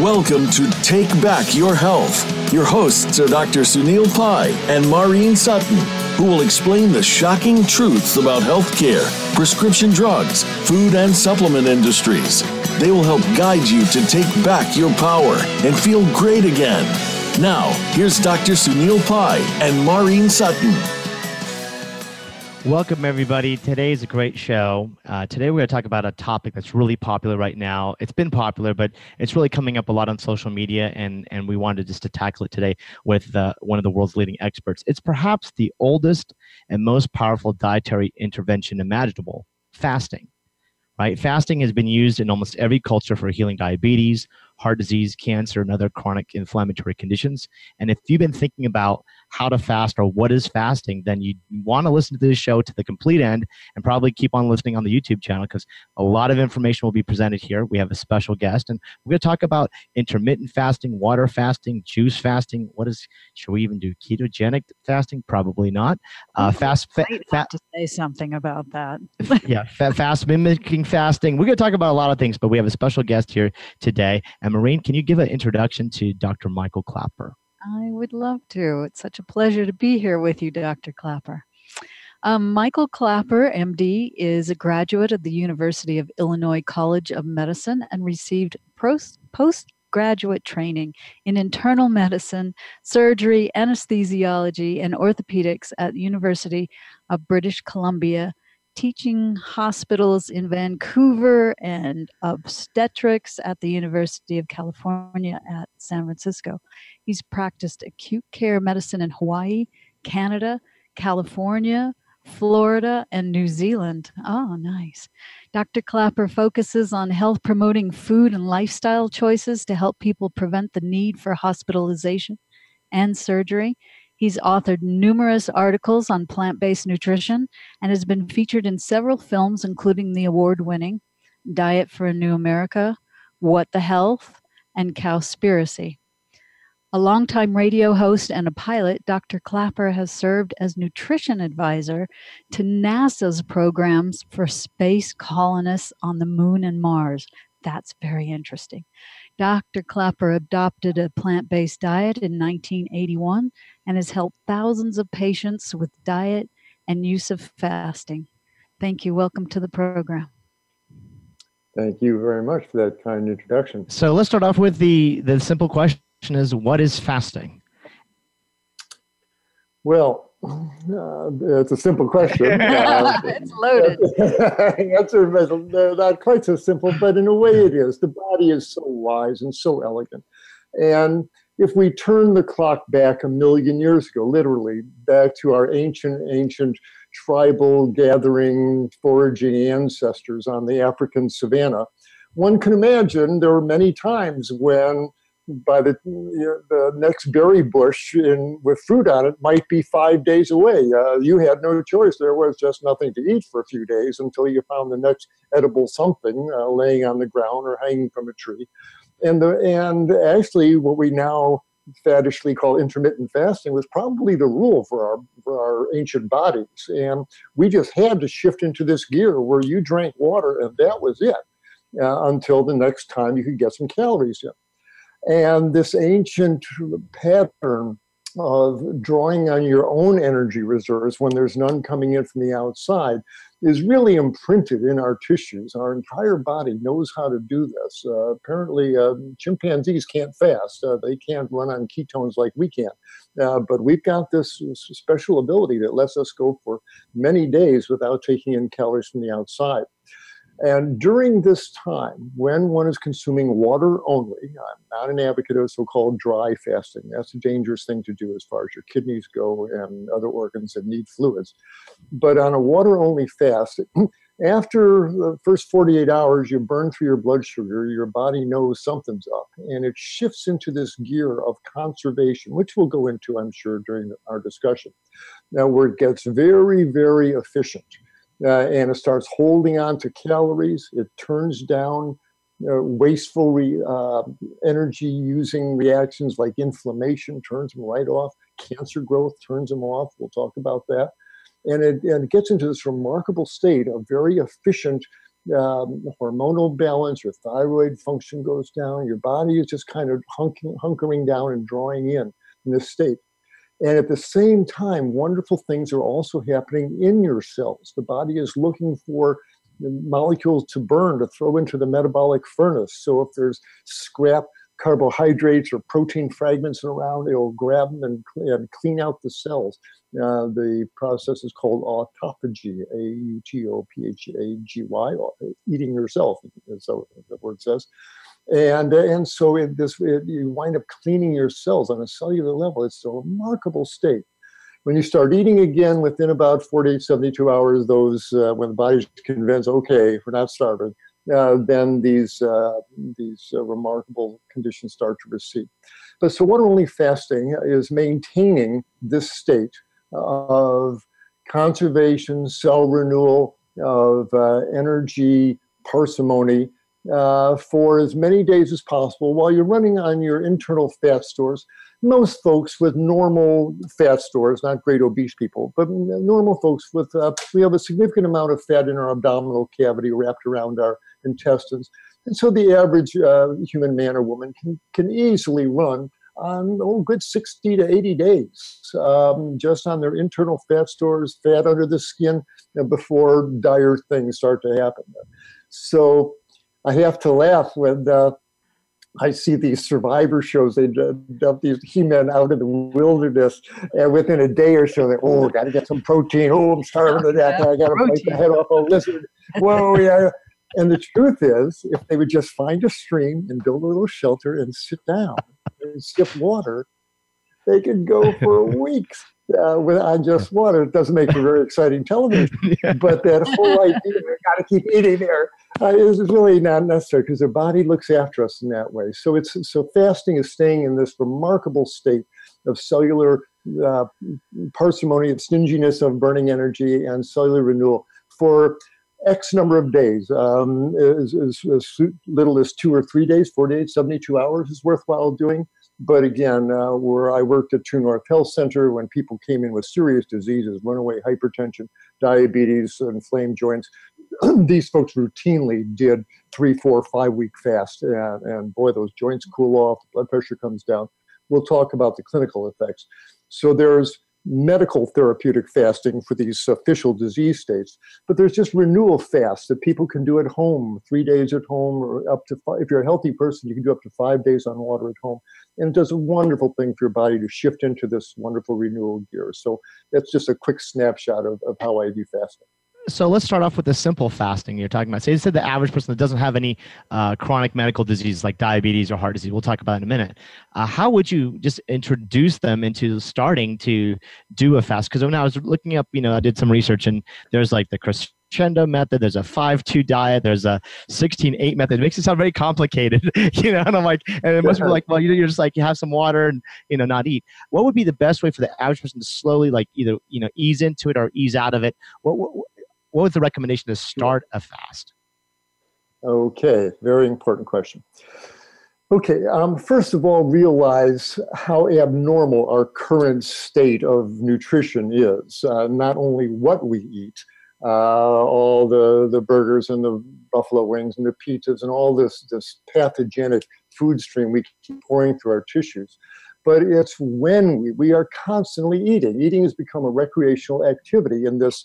Welcome to Take Back Your Health. Your hosts are Dr. Sunil Pai and Maureen Sutton, who will explain the shocking truths about healthcare, prescription drugs, food and supplement industries. They will help guide you to take back your power and feel great again. Now, here's Dr. Sunil Pai and Maureen Sutton. Welcome, everybody. Today is a great show. Uh, today, we're going to talk about a topic that's really popular right now. It's been popular, but it's really coming up a lot on social media, and, and we wanted just to tackle it today with uh, one of the world's leading experts. It's perhaps the oldest and most powerful dietary intervention imaginable fasting. Right? Fasting has been used in almost every culture for healing diabetes, heart disease, cancer, and other chronic inflammatory conditions. And if you've been thinking about how to fast or what is fasting, then you want to listen to this show to the complete end and probably keep on listening on the YouTube channel because a lot of information will be presented here. We have a special guest, and we're going to talk about intermittent fasting, water fasting, juice fasting. What is, should we even do ketogenic fasting? Probably not. Uh, fast, fa- fa- to say something about that. yeah, fa- fast mimicking fasting. We're going to talk about a lot of things, but we have a special guest here today. And Maureen, can you give an introduction to Dr. Michael Klaper? I would love to. It's such a pleasure to be here with you, Dr. Klaper. Um, Michael Klaper, MD, is a graduate of the University of Illinois College of Medicine and received post postgraduate training in internal medicine, surgery, anesthesiology, and orthopedics at the University of British Columbia teaching hospitals in Vancouver and obstetrics at the University of California at San Francisco. He's practiced acute care medicine in Hawaii, Canada, California, Florida, and New Zealand. Oh, nice. Dr. Klaper focuses on health promoting food and lifestyle choices to help people prevent the need for hospitalization and surgery. He's authored numerous articles on plant based nutrition and has been featured in several films, including the award winning Diet for a New America, What the Health, and Cowspiracy. A longtime radio host and a pilot, Dr. Klaper has served as nutrition advisor to NASA's programs for space colonists on the moon and Mars. That's very interesting. Dr. Klaper adopted a plant based diet in 1981 and has helped thousands of patients with diet and use of fasting. Thank you. Welcome to the program. Thank you very much for that kind introduction. So let's start off with the, the simple question is what is fasting? Well, uh, it's a simple question. Uh, it's loaded. answer is not quite so simple, but in a way it is. The body is so wise and so elegant. And if we turn the clock back a million years ago, literally back to our ancient, ancient tribal gathering, foraging ancestors on the African savannah, one can imagine there were many times when by the, you know, the next berry bush in, with fruit on it might be five days away. Uh, you had no choice. There was just nothing to eat for a few days until you found the next edible something uh, laying on the ground or hanging from a tree. And, the, and actually, what we now faddishly call intermittent fasting was probably the rule for our, for our ancient bodies. And we just had to shift into this gear where you drank water and that was it. Uh, until the next time you could get some calories in. And this ancient pattern of drawing on your own energy reserves when there's none coming in from the outside is really imprinted in our tissues. Our entire body knows how to do this. Uh, apparently, uh, chimpanzees can't fast, uh, they can't run on ketones like we can. Uh, but we've got this, this special ability that lets us go for many days without taking in calories from the outside. And during this time, when one is consuming water only, I'm not an advocate of so called dry fasting. That's a dangerous thing to do as far as your kidneys go and other organs that need fluids. But on a water only fast, after the first 48 hours, you burn through your blood sugar, your body knows something's up, and it shifts into this gear of conservation, which we'll go into, I'm sure, during our discussion. Now, where it gets very, very efficient uh, and it starts holding on to calories. It turns down uh, wasteful re, uh, energy using reactions like inflammation, turns them right off. Cancer growth turns them off. We'll talk about that. And it, and it gets into this remarkable state of very efficient um, hormonal balance, your thyroid function goes down, your body is just kind of hunkering down and drawing in in this state. And at the same time, wonderful things are also happening in your cells. The body is looking for molecules to burn, to throw into the metabolic furnace. So if there's scrap carbohydrates or protein fragments around, it'll grab them and, and clean out the cells. Uh, the process is called autophagy, A U T O P H A G Y, eating yourself, as the word says. And, and so it, this, it, you wind up cleaning your cells on a cellular level. It's a remarkable state. When you start eating again within about 48, 72 hours, those uh, when the body's convinced, okay, we're not starving, uh, then these uh, these uh, remarkable conditions start to recede. But so, water only fasting is maintaining this state of conservation, cell renewal, of uh, energy, parsimony, uh, for as many days as possible while you're running on your internal fat stores. Most folks with normal fat stores, not great obese people, but normal folks with, uh, we have a significant amount of fat in our abdominal cavity wrapped around our intestines. And so the average uh, human man or woman can, can easily run on oh, good 60 to 80 days um, just on their internal fat stores, fat under the skin, before dire things start to happen. So I have to laugh when uh, I see these survivor shows. They dump these he-men out in the wilderness, and within a day or so, they oh, got to get some protein. Oh, I'm starving to death. I got to bite the head off a lizard. Whoa, yeah. And the truth is, if they would just find a stream and build a little shelter and sit down and sip water, they could go for weeks uh, with, on just water. It doesn't make for very exciting television, yeah. but that whole idea, got to keep eating there, uh, really not necessary because the body looks after us in that way. So it's so fasting is staying in this remarkable state of cellular uh, parsimony, of stinginess of burning energy, and cellular renewal for X number of days, um, as, little as two or three days, 48, 72 hours is worthwhile doing. But again, uh, where I worked at True North Health Center, when people came in with serious diseases, runaway hypertension, diabetes, inflamed joints, these folks routinely did three, four, five week fast. And, and boy, those joints cool off, blood pressure comes down. We'll talk about the clinical effects. So there's medical therapeutic fasting for these official disease states, but there's just renewal fast that people can do at home, three days at home, or up to five. If you're a healthy person, you can do up to five days on water at home. And it does a wonderful thing for your body to shift into this wonderful renewal gear. So that's just a quick snapshot of, of how I view fasting so let's start off with the simple fasting you're talking about. Say you said the average person that doesn't have any uh, chronic medical disease like diabetes or heart disease. We'll talk about in a minute. Uh, how would you just introduce them into starting to do a fast? Because when I was looking up, you know, I did some research and there's like the crescendo method. There's a five-two diet. There's a sixteen-eight method. It makes it sound very complicated, you know. And I'm like, and it must be like, well, you're just like you have some water and you know not eat. What would be the best way for the average person to slowly like either you know ease into it or ease out of it? What, what what was the recommendation to start a fast? Okay, very important question. Okay, um, first of all, realize how abnormal our current state of nutrition is. Uh, not only what we eat, uh, all the, the burgers and the buffalo wings and the pizzas and all this, this pathogenic food stream we keep pouring through our tissues, but it's when we, we are constantly eating. Eating has become a recreational activity in this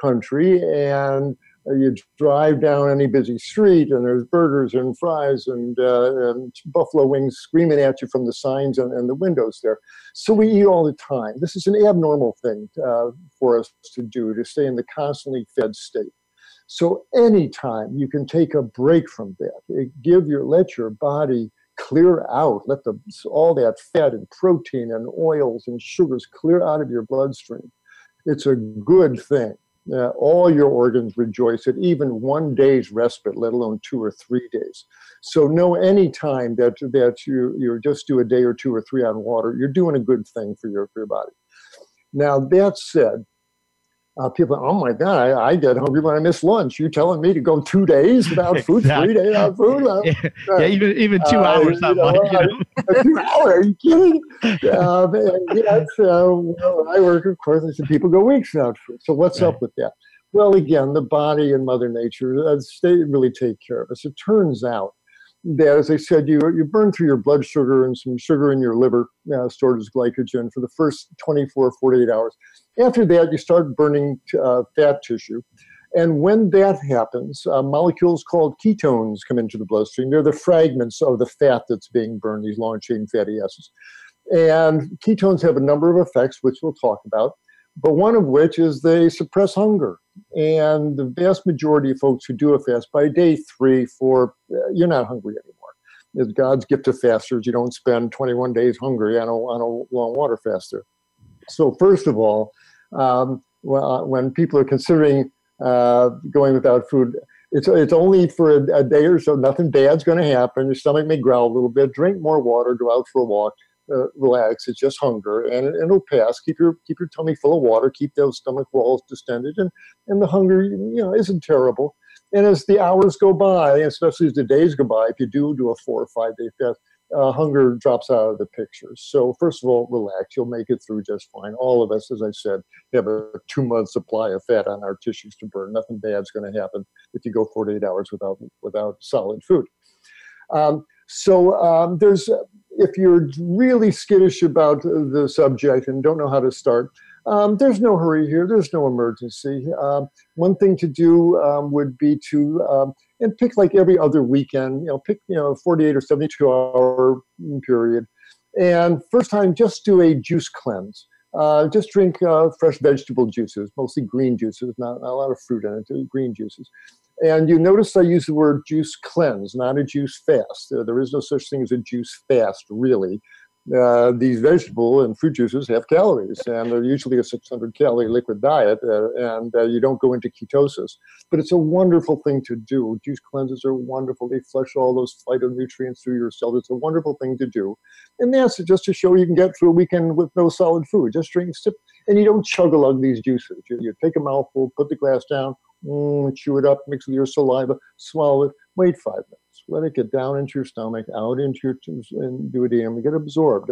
country and you drive down any busy street and there's burgers and fries and, uh, and buffalo wings screaming at you from the signs and, and, the windows there. So we eat all the time. This is an abnormal thing uh, for us to do, to stay in the constantly fed state. So anytime you can take a break from that, give your, let your body clear out, let the, all that fat and protein and oils and sugars clear out of your bloodstream. It's a good thing uh, all your organs rejoice at even one day's respite, let alone two or three days. So know any time that that you you just do a day or two or three on water, you're doing a good thing for your for your body. Now that said, uh, people, oh my God, I, I, get hungry when I miss lunch. You're telling me to go two days without food, exactly. three days without food? Uh, yeah, even even two uh, hours. Not know, much, you know? two hours? Are you kidding? uh, yeah, so well, I work, of course. I said people go weeks without food. So what's right. up with that? Well, again, the body and Mother Nature, uh, they really take care of us. It turns out that, as I said, you, you burn through your blood sugar and some sugar in your liver uh, stored as glycogen for the first 24, 48 hours. After that, you start burning uh, fat tissue. And when that happens, uh, molecules called ketones come into the bloodstream. They're the fragments of the fat that's being burned, these long chain fatty acids. And ketones have a number of effects, which we'll talk about, but one of which is they suppress hunger. And the vast majority of folks who do a fast, by day three, four, uh, you're not hungry anymore. It's God's gift to fasters. You don't spend 21 days hungry on a, on a long water faster. So, first of all, um, when people are considering uh, going without food, it's, it's only for a, a day or so. Nothing bad's going to happen. Your stomach may growl a little bit. Drink more water. Go out for a walk uh, relax. It's just hunger, and, and it'll pass. Keep your keep your tummy full of water. Keep those stomach walls distended, and and the hunger you know isn't terrible. And as the hours go by, especially as the days go by, if you do do a four or five day fast, uh, hunger drops out of the picture. So first of all, relax. You'll make it through just fine. All of us, as I said, have a two month supply of fat on our tissues to burn. Nothing bad's going to happen if you go 48 hours without without solid food. Um, so um, there's if you're really skittish about the subject and don't know how to start, um, there's no hurry here. There's no emergency. Um, one thing to do um, would be to um, and pick like every other weekend. You know, pick you know 48 or 72 hour period, and first time just do a juice cleanse. Uh, just drink uh, fresh vegetable juices, mostly green juices, not, not a lot of fruit in it, green juices. And you notice I use the word juice cleanse, not a juice fast. Uh, there is no such thing as a juice fast, really. Uh, these vegetable and fruit juices have calories, and they're usually a 600 calorie liquid diet, uh, and uh, you don't go into ketosis. But it's a wonderful thing to do. Juice cleanses are wonderful. They flush all those phytonutrients through your cells. It's a wonderful thing to do. And that's just to show you can get through a weekend with no solid food. Just drink, sip, and you don't chug along these juices. You, you take a mouthful, put the glass down, mm, chew it up, mix with your saliva, swallow it, wait five minutes. Let it get down into your stomach, out into your and duodenum, get absorbed.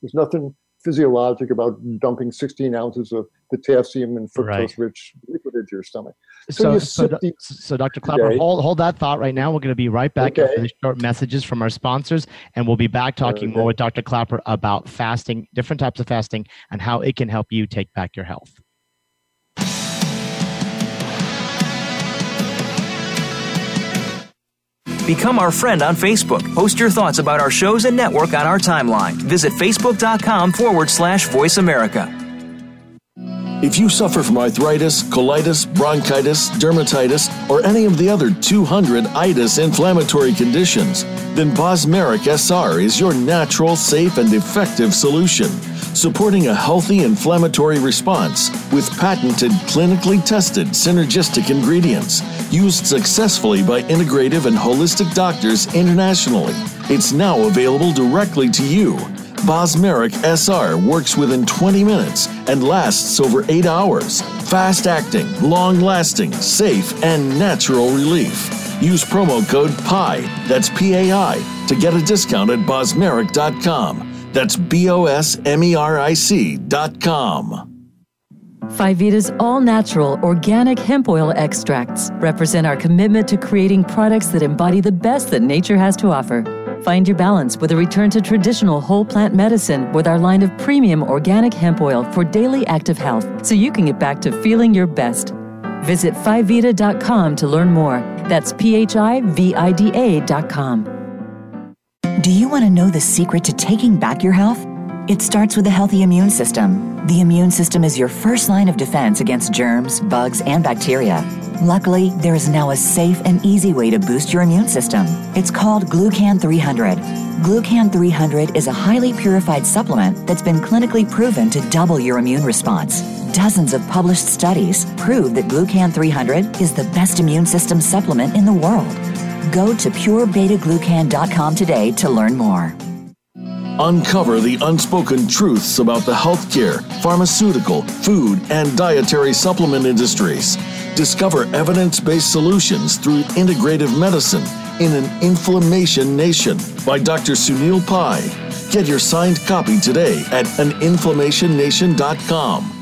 There's nothing physiologic about dumping 16 ounces of potassium and fructose rich liquid into your stomach. So, so, so, so, Dr. Klaper, hold, hold that thought right now. We're going to be right back okay. after the short messages from our sponsors, and we'll be back talking okay. more with Dr. Klaper about fasting, different types of fasting, and how it can help you take back your health. Become our friend on Facebook. Post your thoughts about our shows and network on our timeline. Visit facebook.com forward slash voice America. If you suffer from arthritis, colitis, bronchitis, dermatitis, or any of the other 200 itis inflammatory conditions, then Bosmeric SR is your natural, safe, and effective solution supporting a healthy inflammatory response with patented, clinically tested synergistic ingredients used successfully by integrative and holistic doctors internationally. It's now available directly to you. Bosmeric SR works within 20 minutes and lasts over 8 hours. Fast acting, long lasting, safe, and natural relief. Use promo code PI, that's P A I, to get a discount at bosmeric.com. That's B O S M E R I C dot com. Phivida's all natural organic hemp oil extracts represent our commitment to creating products that embody the best that nature has to offer. Find your balance with a return to traditional whole plant medicine with our line of premium organic hemp oil for daily active health so you can get back to feeling your best. Visit Phivida.com to learn more. That's P H I V I D A.com. Do you want to know the secret to taking back your health? It starts with a healthy immune system. The immune system is your first line of defense against germs, bugs, and bacteria. Luckily, there is now a safe and easy way to boost your immune system. It's called Glucan 300. Glucan 300 is a highly purified supplement that's been clinically proven to double your immune response. Dozens of published studies prove that Glucan 300 is the best immune system supplement in the world. Go to purebetaglucan.com today to learn more. Uncover the unspoken truths about the healthcare, pharmaceutical, food, and dietary supplement industries. Discover evidence based solutions through integrative medicine in an inflammation nation by Dr. Sunil Pai. Get your signed copy today at aninflammationnation.com.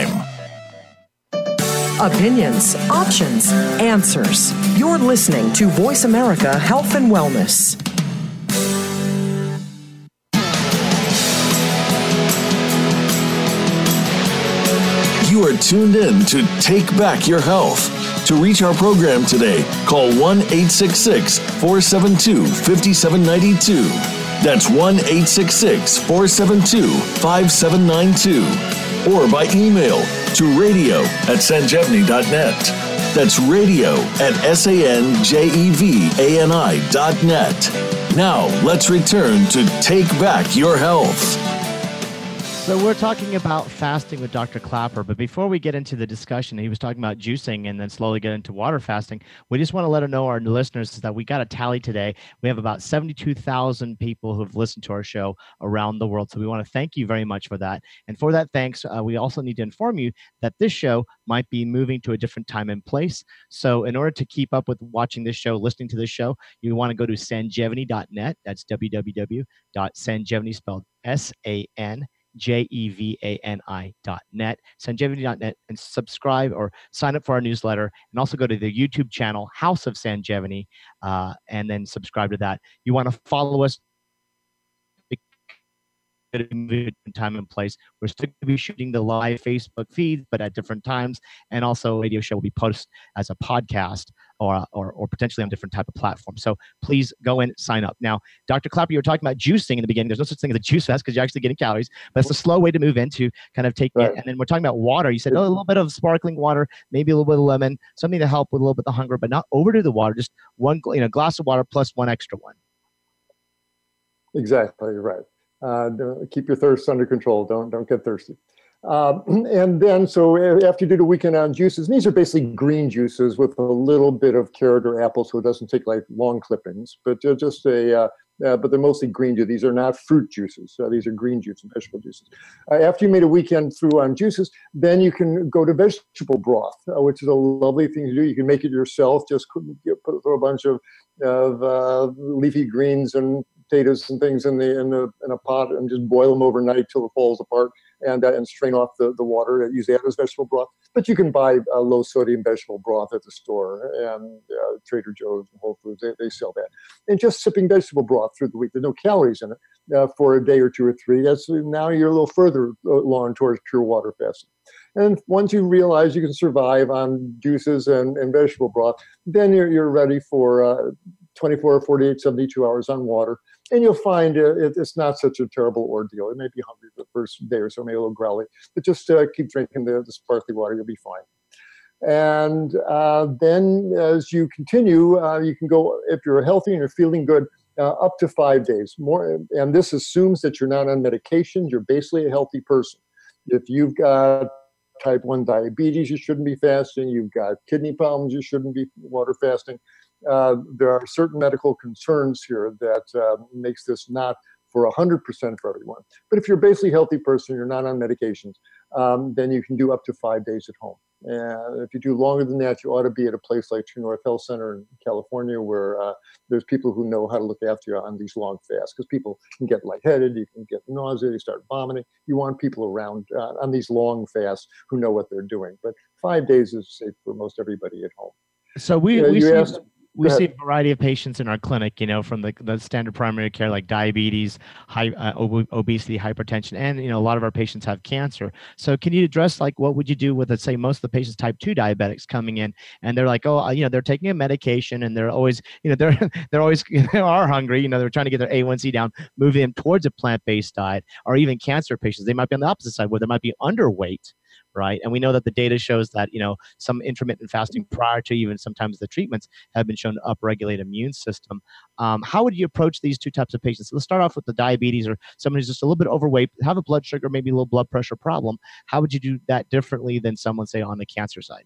Opinions, options, answers. You're listening to Voice America Health and Wellness. You are tuned in to Take Back Your Health. To reach our program today, call 1 866 472 5792. That's 1 866 472 5792. Or by email to radio at sanjevani.net. That's radio at S-A-N-J-E-V-A-N-I dot net. Now, let's return to Take Back Your Health. So we're talking about fasting with Dr. Klaper, but before we get into the discussion, he was talking about juicing and then slowly get into water fasting. We just want to let know our listeners that we got a tally today. We have about 72,000 people who have listened to our show around the world. So we want to thank you very much for that. And for that thanks, uh, we also need to inform you that this show might be moving to a different time and place. So in order to keep up with watching this show, listening to this show, you want to go to sanjevani.net. That's www.sanjevani spelled S A N J-E-V-A-N-I dot net, sanjevani.net, and subscribe or sign up for our newsletter. And also go to the YouTube channel, House of Sanjevani, uh, and then subscribe to that. You want to follow us time and place. We're still going to be shooting the live Facebook feed, but at different times. And also, radio show will be posted as a podcast or, or, or potentially on different type of platform. So please go and sign up. Now, Dr. Klaper, you were talking about juicing in the beginning. There's no such thing as a juice fast because you're actually getting calories, but it's a slow way to move into kind of taking right. it. And then we're talking about water. You said, oh, a little bit of sparkling water, maybe a little bit of lemon, something to help with a little bit of hunger, but not overdo the water. Just one, you know, glass of water plus one extra one. Exactly right. Uh, keep your thirst under control. Don't don't get thirsty. Uh, and then, so after you do the weekend on juices, these are basically green juices with a little bit of carrot or apple, so it doesn't take like long clippings, but just a, uh, uh, but they're mostly green juice. These are not fruit juices. these are green juice and vegetable juices. Uh, after you made a weekend through on juices, then you can go to vegetable broth, uh, which is a lovely thing to do. You can make it yourself. Just put, throw a bunch of, of uh, leafy greens and potatoes and things in the in the in a pot and just boil them overnight till it falls apart and uh, and strain off the, the water. Use that as vegetable broth. But you can buy uh, low sodium vegetable broth at the store and uh, Trader Joe's and Whole Foods. They, they sell that. And just sipping vegetable broth through the week. There's no calories in it uh, for a day or two or three. That's now you're a little further along towards pure water fasting. And once you realize you can survive on juices and, and vegetable broth, then you're, you're ready for uh, 24, or 48, 72 hours on water and you'll find it, it's not such a terrible ordeal. It may be hungry the first day or so, maybe a little growly, but just uh, keep drinking the, the sparkly water, you'll be fine. And uh, then as you continue, uh, you can go, if you're healthy and you're feeling good, uh, up to five days. More, and this assumes that you're not on medication, you're basically a healthy person. If you've got type 1 diabetes, you shouldn't be fasting. You've got kidney problems, you shouldn't be water fasting uh, there are certain medical concerns here that uh, makes this not for 100% for everyone. But if you're basically a healthy person, you're not on medications, um, then you can do up to five days at home. And if you do longer than that, you ought to be at a place like True North Health Center in California, where uh, there's people who know how to look after you on these long fasts. Because people can get lightheaded, you can get nausea, you start vomiting. You want people around uh, on these long fasts who know what they're doing. But five days is safe for most everybody at home. So we, we see, asked, we see a variety of patients in our clinic, you know, from the, the standard primary care like diabetes, high, uh, ob- obesity, hypertension, and you know a lot of our patients have cancer. So can you address like what would you do with let's say most of the patients type two diabetics coming in and they're like, oh, you know, they're taking a medication and they're always, you know, they're they're always they are hungry, you know, they're trying to get their A1C down, moving them towards a plant based diet, or even cancer patients, they might be on the opposite side where they might be underweight right? And we know that the data shows that you know some intermittent fasting prior to even sometimes the treatments have been shown to upregulate immune system. Um, how would you approach these two types of patients? Let's start off with the diabetes or someone who's just a little bit overweight, have a blood sugar, maybe a little blood pressure problem. How would you do that differently than someone say on the cancer side?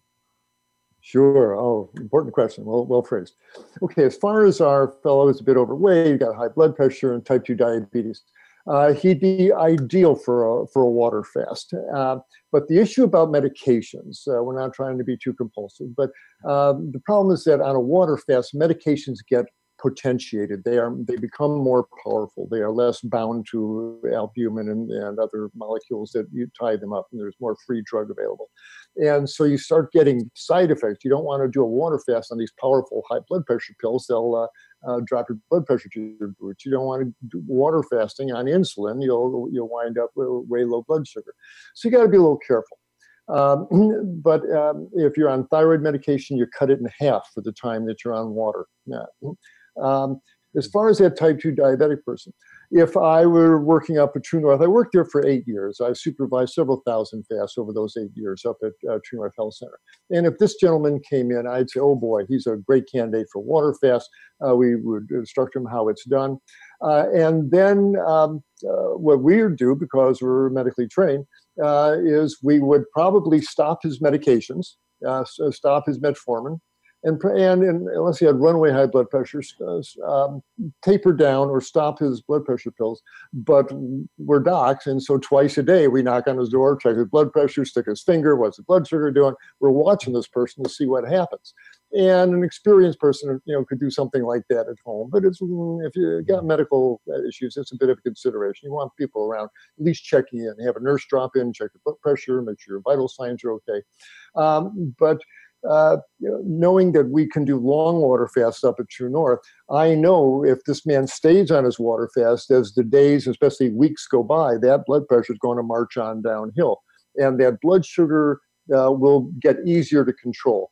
Sure. Oh, important question. Well, well phrased. Okay, as far as our fellow is a bit overweight, you got high blood pressure and type 2 diabetes, uh, he'd be ideal for a, for a water fast. Uh, but the issue about medications, uh, we're not trying to be too compulsive, but um, the problem is that on a water fast, medications get potentiated. They are they become more powerful. They are less bound to albumin and, and other molecules that you tie them up, and there's more free drug available. And so you start getting side effects. You don't want to do a water fast on these powerful high blood pressure pills. They'll uh, uh, drop your blood pressure to your. You don't want to do water fasting on insulin. You'll you'll wind up with way low blood sugar. So you got to be a little careful. Um, but um, if you're on thyroid medication, you cut it in half for the time that you're on water. Yeah. Um, as far as that type 2 diabetic person, if I were working up at True North, I worked there for eight years. I supervised several thousand fasts over those eight years up at uh, True North Health Center. And if this gentleman came in, I'd say, oh boy, he's a great candidate for water fast. Uh, we would instruct him how it's done. Uh, and then um, uh, what we would do, because we're medically trained, uh, is we would probably stop his medications, uh, stop his metformin, and, and, and unless he had runaway high blood pressure, um, taper down or stop his blood pressure pills. But we're docs, and so twice a day we knock on his door, check his blood pressure, stick his finger, what's his blood sugar doing? We're watching this person to see what happens. And an experienced person, you know, could do something like that at home. But it's if you got medical issues, it's a bit of a consideration. You want people around, at least checking in, have a nurse drop in, check your blood pressure, make sure your vital signs are okay. Um, but uh, knowing that we can do long water fasts up at True North, I know if this man stays on his water fast as the days, especially weeks go by, that blood pressure is going to march on downhill. And that blood sugar uh, will get easier to control.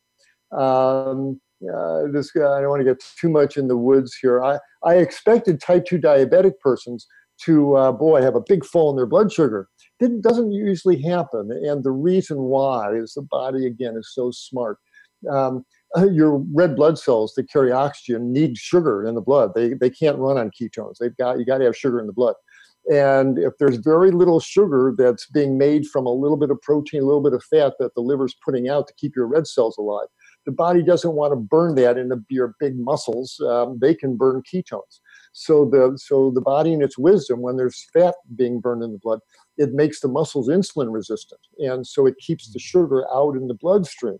Um, uh, this I don't want to get too much in the woods here. I, I expected type 2 diabetic persons to, uh, boy, have a big fall in their blood sugar it doesn't usually happen. And the reason why is the body, again, is so smart. Um, your red blood cells that carry oxygen need sugar in the blood. They, they can't run on ketones. They've got, you got to have sugar in the blood. And if there's very little sugar that's being made from a little bit of protein, a little bit of fat that the liver's putting out to keep your red cells alive, the body doesn't want to burn that into your big muscles. Um, they can burn ketones. So the so the body in its wisdom, when there's fat being burned in the blood, it makes the muscles insulin resistant, and so it keeps the sugar out in the bloodstream.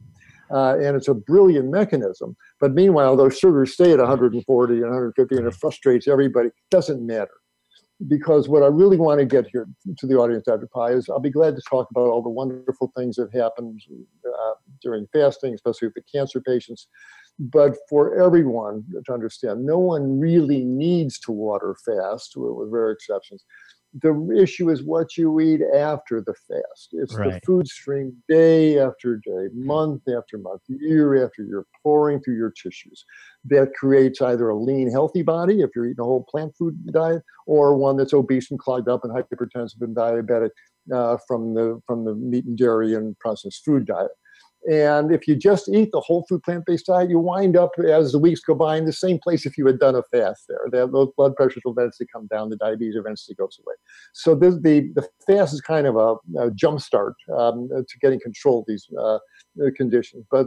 Uh, and it's a brilliant mechanism. But meanwhile, those sugars stay at 140 and 150, and it frustrates everybody. Doesn't matter. Because what I really want to get here to the audience, Dr. Pai, is I'll be glad to talk about all the wonderful things that happened uh, during fasting, especially with the cancer patients. But for everyone to understand, no one really needs to water fast, with rare exceptions the issue is what you eat after the fast. It's right. the food stream day after day, month after month, year after year, pouring through your tissues. That creates either a lean, healthy body if you're eating a whole plant food diet, or one that's obese and clogged up and hypertensive and diabetic uh, from the from the meat and dairy and processed food diet. And if you just eat the whole food plant based diet, you wind up as the weeks go by in the same place if you had done a fast there. The, those blood pressures will eventually come down, the diabetes eventually goes away. So this, the, the fast is kind of a, a jump start um, to getting control of these uh, conditions. But,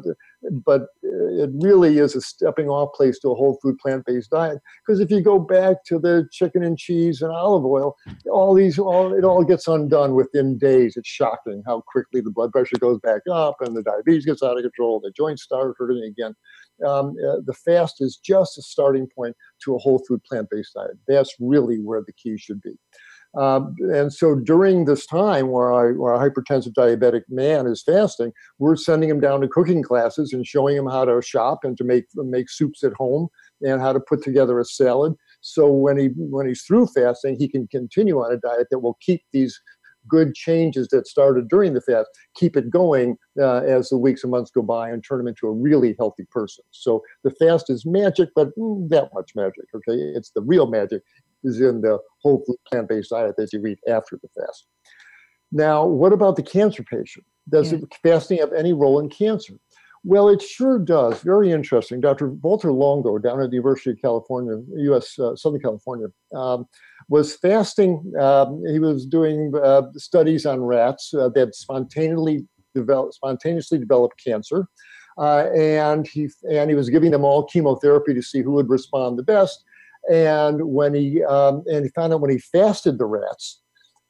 but it really is a stepping off place to a whole food plant based diet. Because if you go back to the chicken and cheese and olive oil, all these, all, it all gets undone within days. It's shocking how quickly the blood pressure goes back up and the diabetes diabetes gets out of control, the joints start hurting again. Um, uh, the fast is just a starting point to a whole food plant based diet. That's really where the key should be. Um, and so during this time where, I, where a hypertensive diabetic man is fasting, we're sending him down to cooking classes and showing him how to shop and to make make soups at home and how to put together a salad. So when he when he's through fasting, he can continue on a diet that will keep these good changes that started during the fast, keep it going uh, as the weeks and months go by and turn him into a really healthy person. So the fast is magic, but mm, that much magic, okay? It's the real magic is in the whole food plant-based diet that you eat after the fast. Now, what about the cancer patient? Does yeah. fasting have any role in cancer? Well, it sure does. Very interesting. Dr. Walter Longo down at the University of California, U.S. Uh, Southern California, um, was fasting. Um, he was doing uh, studies on rats uh, that spontaneously developed, spontaneously developed cancer, uh, and he and he was giving them all chemotherapy to see who would respond the best. And when he um, and he found out when he fasted the rats,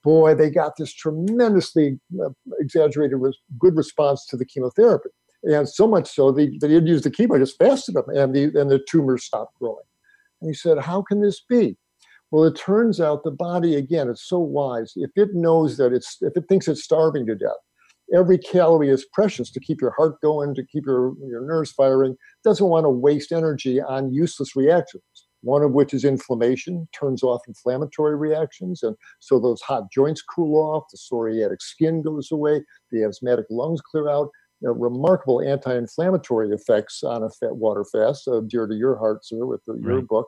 boy, they got this tremendously uh, exaggerated, good response to the chemotherapy. And so much so they, they didn't use the chemo, just fasted them, and the and the tumors stopped growing. And he said, "How can this be?" Well, it turns out the body again, it's so wise. If it knows that it's if it thinks it's starving to death, every calorie is precious to keep your heart going, to keep your, your nerves firing. doesn't want to waste energy on useless reactions one of which is inflammation, turns off inflammatory reactions. And so those hot joints cool off, the psoriatic skin goes away, the asthmatic lungs clear out. You know, remarkable anti-inflammatory effects on a fat water fast, uh, dear to your heart, sir, with the, your book.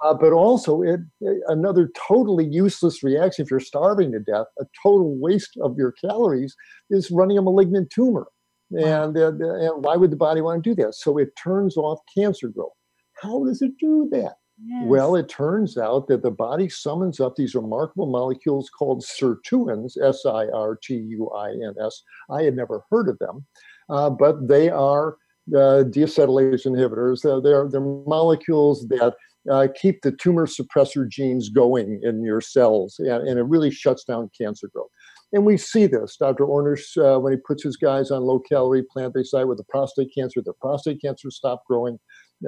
Uh, but also, it, another totally useless reaction if you're starving to death, a total waste of your calories is running a malignant tumor. Wow. And, uh, and why would the body want to do that? So it turns off cancer growth. How does it do that? Yes. Well, it turns out that the body summons up these remarkable molecules called sirtuins, S I R T U I N S. I had never heard of them, uh, but they are uh, deacetylase inhibitors. Uh, they're, they're molecules that uh, keep the tumor suppressor genes going in your cells, and, and, it really shuts down cancer growth. And we see this. Dr. Ornish, uh, when he puts his guys on low calorie plant based diet with the prostate cancer, the prostate cancer stopped growing.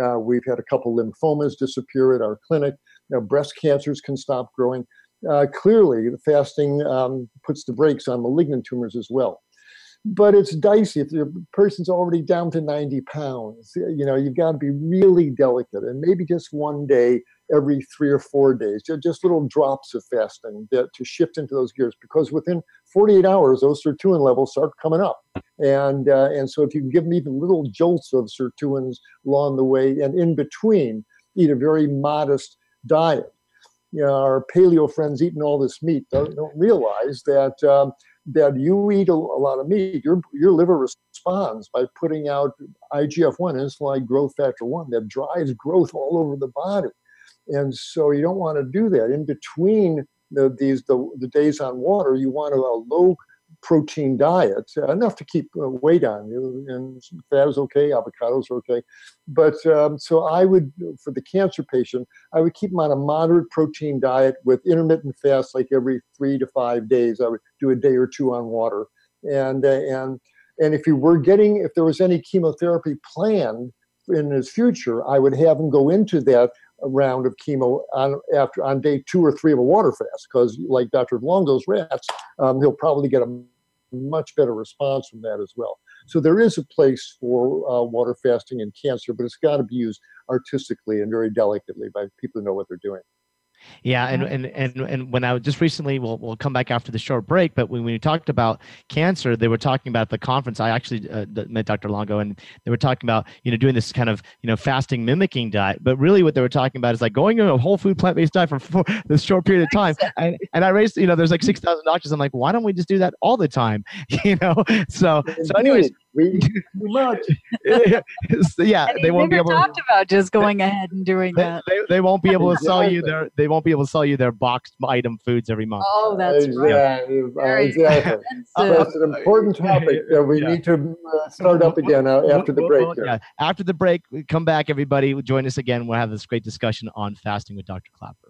Uh, we've had a couple lymphomas disappear at our clinic. breast cancers can stop growing. Uh, clearly, the fasting um, puts the brakes on malignant tumors as well. But it's dicey if the person's already down to 90 pounds. You know, you've got to be really delicate, and maybe just one day every three or four days, just little drops of fasting that, to shift into those gears. Because within 48 hours, those sirtuin levels start coming up. And, uh, and so if you can give them even little jolts of sirtuins along the way and in between, eat a very modest diet. You know, our paleo friends eating all this meat don't, don't realize that um, that you eat a, a, lot of meat, your your liver responds by putting out IGF one, insulin growth factor one, that drives growth all over the body. And so you don't want to do that. In between the, these the, the days on water, you want a, low protein diet, enough to keep uh, weight on you. And fat is okay, avocados are okay. But um, so I would, for the cancer patient, I would keep them on a moderate protein diet with intermittent fast, like every three to five days. I would do a day or two on water. And, uh, and, and if you were getting, if there was any chemotherapy planned in his future, I would have him go into that round of chemo on after on day two or three of a water fast because like dr longo's rats um, he'll probably get a much better response from that as well. So there is a place for uh, water fasting in cancer but it's got to be used artistically and very delicately by people who know what they're doing yeah, and, and and and when I was just recently, we'll we'll come back after the short break. But when we talked about cancer, they were talking about the conference. I actually uh, met Dr. Longo, and they were talking about you know doing this kind of you know fasting mimicking diet. But really, what they were talking about is like going on a whole food plant based diet for, for this short period of time. And and I raised you know there's like six thousand doctors. I'm like, why don't we just do that all the time? You know. So so anyways, we too much. yeah, they won't be able. Talked to, about just going ahead and doing they, that. They, they won't be able to sell you their. They won't be able to sell you their boxed item foods every month. Oh, that's exactly. Right. exactly. That's an important topic that we yeah. need to uh, start up again uh, after the break. yeah, after the break, come back, everybody. Join us again. We'll have this great discussion on fasting with Dr. Klaper.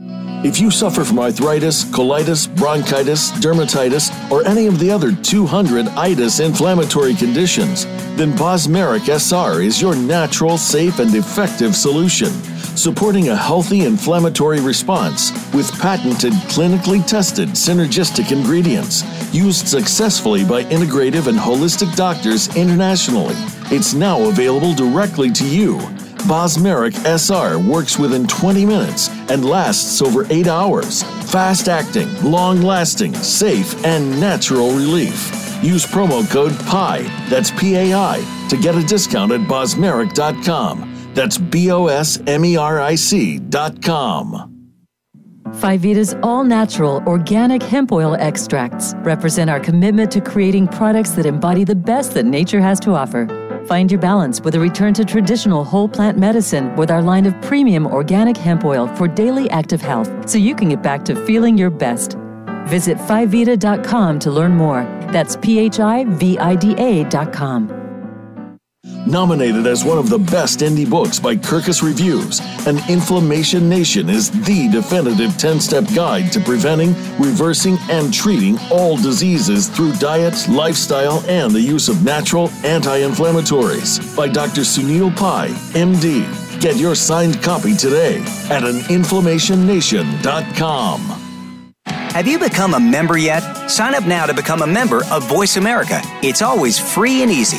If you suffer from arthritis, colitis, bronchitis, dermatitis, or any of the other 200 itis inflammatory conditions, then Bosmeric SR is your natural, safe, and effective solution supporting a healthy inflammatory response with patented, clinically tested synergistic ingredients used successfully by integrative and holistic doctors internationally. It's now available directly to you. Bosmeric SR works within 20 minutes and lasts over 8 hours. Fast acting, long lasting, safe, and natural relief. Use promo code PI, that's P A I, to get a discount at bosmeric.com. That's B O S M E R I C.com. Phivida's all natural organic hemp oil extracts represent our commitment to creating products that embody the best that nature has to offer. Find your balance with a return to traditional whole plant medicine with our line of premium organic hemp oil for daily active health so you can get back to feeling your best. Visit phivida.com to learn more. That's P H I V I D A.com. Nominated as one of the best indie books by Kirkus Reviews, An Inflammation Nation is the definitive 10 step guide to preventing, reversing, and treating all diseases through diet, lifestyle, and the use of natural anti inflammatories by Dr. Sunil Pai, MD. Get your signed copy today at aninflammationnation.com. Have you become a member yet? Sign up now to become a member of Voice America. It's always free and easy.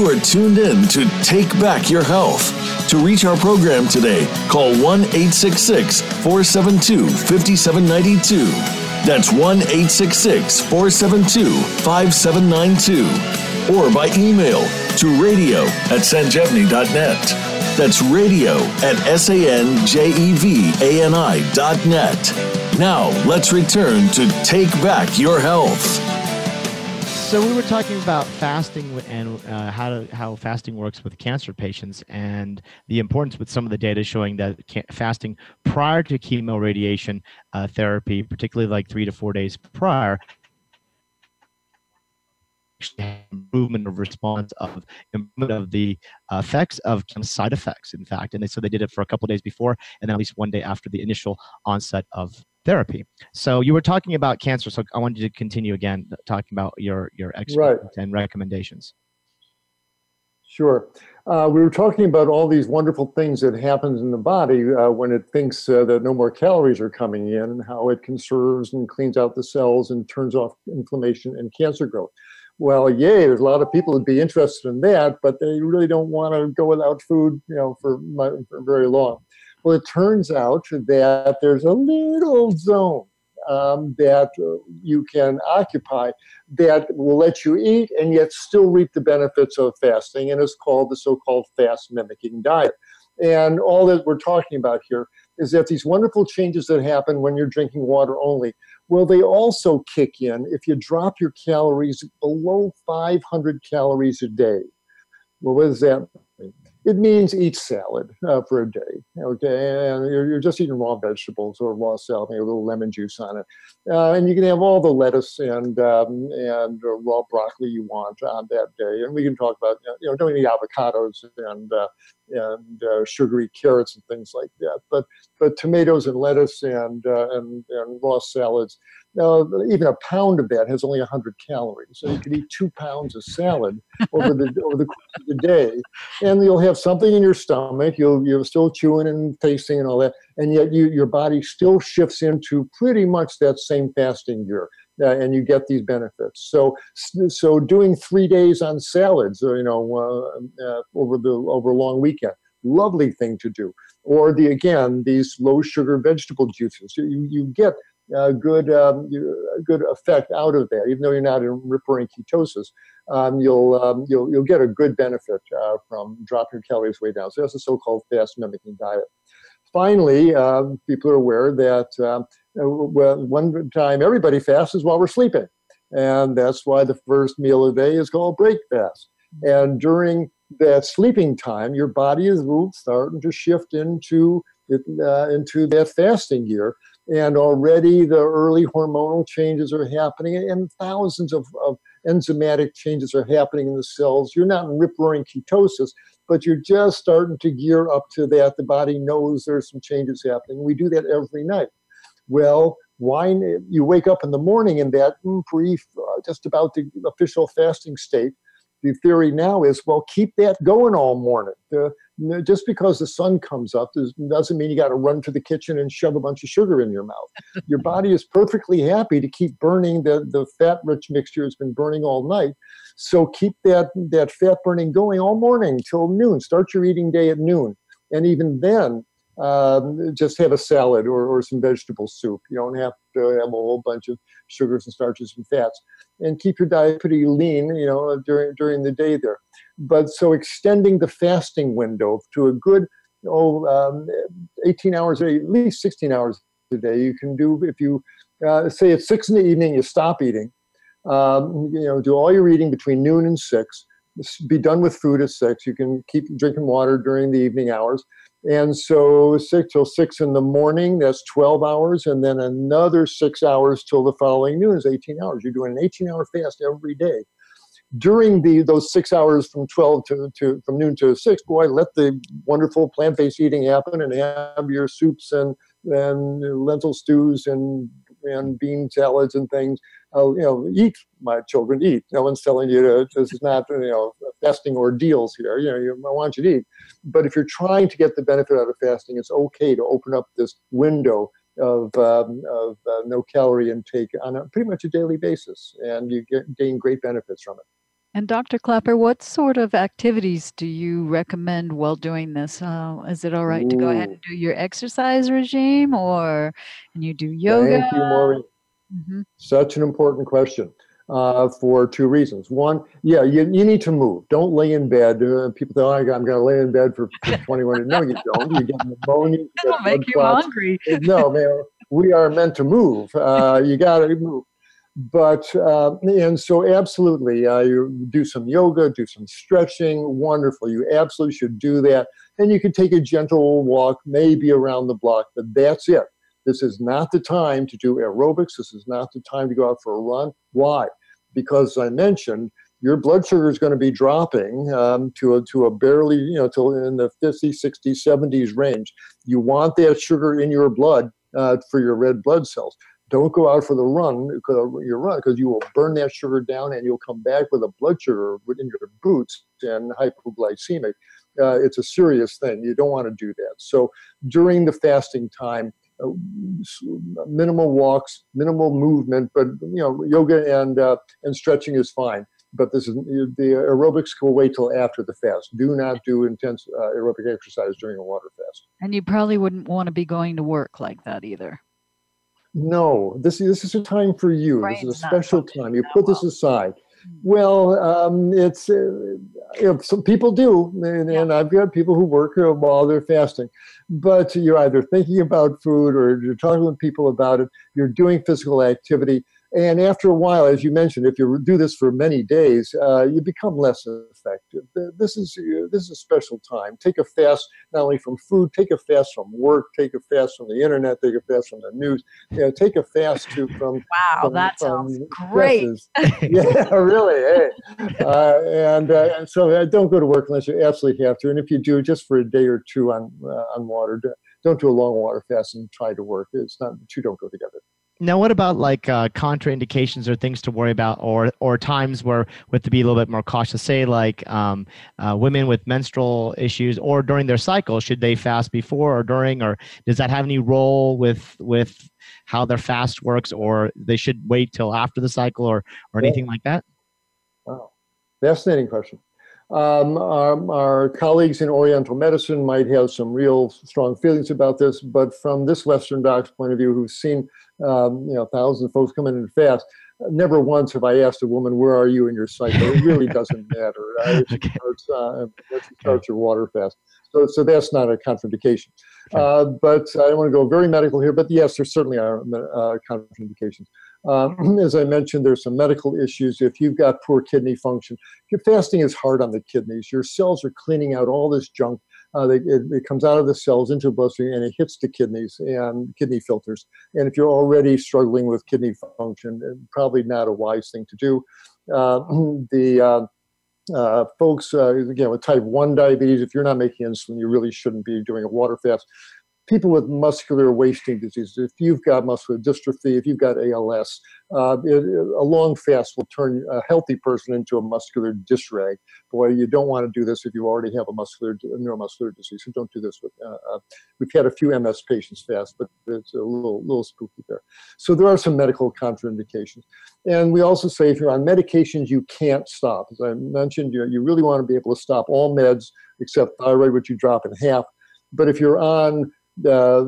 You are tuned in to Take Back Your Health. To reach our program today, call 1 866 472 5792. That's 1 866 472 5792. Or by email to radio at sanjevani.net. That's radio at S-A-N-J-E-V-A-N-I dot net. Now, let's return to Take Back Your Health. So we were talking about fasting and uh, how to, how fasting works with cancer patients, and the importance with some of the data showing that fasting prior to chemo radiation uh, therapy, particularly like three to four days prior, improvement of response of improvement of the effects of side effects in fact. And they, so they did it for a couple days before and then at least one day after the initial onset of therapy. So you were talking about cancer, so I wanted to continue again talking about your your experts right. and recommendations. Sure. Uh, we were talking about all these wonderful things that happens in the body uh, when it thinks uh, that no more calories are coming in, and how it conserves and cleans out the cells and turns off inflammation and cancer growth. Well, yay! There's a lot of people who'd be interested in that, but they really don't want to go without food, you know, for, for very long. Well, it turns out that there's a little zone um, that uh, you can occupy that will let you eat and yet still reap the benefits of fasting, and it's called the so called fast mimicking diet. And all that we're talking about here is that these wonderful changes that happen when you're drinking water only, well, they also kick in if you drop your calories below 500 calories a day. Well, what does that? It means eat salad uh, for a day. Okay, and you're, you're, just eating raw vegetables or raw salad, maybe a little lemon juice on it, uh, and you can have all the lettuce and um, and uh, raw broccoli you want on that day. And we can talk about you know don't eat avocados and uh, and uh, sugary carrots and things like that. But but tomatoes and lettuce and uh, and, and raw salads now, even a pound of that has only 100 calories. So you can eat two pounds of salad over the over the course of the day, and you'll have something in your stomach. You'll you're still chewing and tasting and all that, and yet you your body still shifts into pretty much that same fasting gear. Uh, and you get these benefits. So, so doing three days on salads, or, you know, uh, uh, over the over a long weekend, lovely thing to do. Or the again these low sugar vegetable juices. You you get a good um, good effect out of that. Even though you're not in referring ketosis, um, you'll, um, you'll you'll get a good benefit uh, from dropping your calories way down. So that's a so-called fast mimicking diet. Finally, um, people are aware that um, one time everybody fasts is while we're sleeping, and that's why the first meal of the day is called break fast. And during that sleeping time, your body is starting to shift into uh, into that fasting gear and already the early hormonal changes are happening and thousands of, of enzymatic changes are happening in the cells. You're not in rip roaring ketosis, but you're just starting to gear up to that. The body knows there's some changes happening. We do that every night. Well, why you wake up in the morning in that brief, uh, just about the official fasting state. The theory now is, well, keep that going all morning. The, just because the sun comes up doesn't mean you got to run to the kitchen and shove a bunch of sugar in your mouth. your body is perfectly happy to keep burning the, the fat rich mixture it's been burning all night. So keep that, that fat burning going all morning till noon. Start your eating day at noon. And even then, um, just have a salad or, or some vegetable soup. You don't have to have a whole bunch of sugars and starches and fats. And keep your diet pretty lean, you know, during during the day there. But so extending the fasting window to a good, oh, um, 18 hours, at least 16 hours a day. You can do if you uh, say it's six in the evening, you stop eating. Um, you know, do all your eating between noon and six. Be done with food at six. You can keep drinking water during the evening hours and so six till six in the morning, that's 12 hours, and then another six hours till the following noon is 18 hours. You're doing an 18 hour fast every day. During the those six hours from 12 to, to from noon to six, boy, let the wonderful plant-based eating happen and have your soups and and lentil stews and and bean salads and things. Uh, you know, eat, my children, eat. No one's telling you to, this is not, you know, fasting ordeals here. You know, you, I want you to eat. But if you're trying to get the benefit out of fasting, it's okay to open up this window of, um, of uh, no calorie intake on a pretty much a daily basis, and you get, gain great benefits from it. And Dr. Klaper, what sort of activities do you recommend while doing this? Uh, is it all right Ooh. to go ahead and do your exercise regime, or and you do yoga? Thank you, Maureen. Mm-hmm. Such an important question uh, for two reasons. One, yeah, you, you need to move. Don't lay in bed. Uh, people think, oh, I'm going to lay in bed for 21 No, you don't. You get pneumonia. You That'll make you clots. hungry. no, man, we are meant to move. Uh, you got to move. But, uh, and so absolutely, uh, you do some yoga, do some stretching. Wonderful. You absolutely should do that. And you can take a gentle walk, maybe around the block, but that's it. This is not the time to do aerobics. This is not the time to go out for a run. Why? Because I mentioned your blood sugar is going to be dropping um, to a, to a barely, you know, to in the 50s, 60s, 70s range. You want that sugar in your blood uh, for your red blood cells. Don't go out for the run, your run, because you will burn that sugar down and you'll come back with a blood sugar in your boots and hypoglycemic. Uh, it's a serious thing. You don't want to do that. So during the fasting time, uh, minimal walks, minimal movement, but you know, yoga and uh, and stretching is fine. But this is the aerobics will wait till after the fast. Do not do intense uh, aerobic exercise during a water fast. And you probably wouldn't want to be going to work like that either. No, this this is a time for you. Brain's this is a special time. You put this aside. Well, um, it's uh, you know, some people do, and, yeah. and, I've got people who work while they're fasting. But you're either thinking about food or you're talking with people about it. You're doing physical activity and after a while, as you mentioned, if you do this for many days, uh, you become less effective. This is this is a special time. Take a fast not only from food, take a fast from work, take a fast from the internet, take a fast from the news. You know, take a fast too from. Wow, from, that from sounds great. yeah, really. Hey. Uh, and, uh, and so uh, don't go to work unless you absolutely have to. And if you do, just for a day or two on uh, on water. Don't do a long water fast and try to work. It's not the two don't go together. Now, what about like uh, contraindications or things to worry about, or or times where we have to be a little bit more cautious? Say, like um, uh, women with menstrual issues, or during their cycle, should they fast before or during, or does that have any role with with how their fast works, or they should wait till after the cycle, or or anything like that? Wow, fascinating question. Um, our, our, colleagues in Oriental medicine might have some real strong feelings about this, but from this Western doc's point of view, who's seen um, you know thousands of folks come in and fast, never once have I asked a woman, "Where are you in your cycle?" It really doesn't matter. Right? okay. starts, uh, you your water fast, so so that's not a contraindication. Uh, but I don't want to go very medical here, but yes, there certainly are uh, contraindications. Um, as I mentioned, there's some medical issues. If you've got poor kidney function, your fasting is hard on the kidneys. Your cells are cleaning out all this junk. Uh, they, it, it, comes out of the cells into the bloodstream and it hits the kidneys and kidney filters. And if you're already struggling with kidney function, probably not a wise thing to do. Uh, the uh, uh, folks, uh, again, with type 1 diabetes, if you're not making insulin, you really shouldn't be doing a water fast people with muscular wasting disease, if you've got muscular dystrophy, if you've got ALS, uh, it, a long fast will turn a healthy person into a muscular dysreg. Boy, you don't want to do this if you already have a muscular a neuromuscular disease. So don't do this with. Uh, uh, we've had a few MS patients fast, but it's a little little spooky there. So there are some medical contraindications, and we also say if you're on medications you can't stop. As I mentioned, you you really want to be able to stop all meds except thyroid, which you drop in half. But if you're on uh,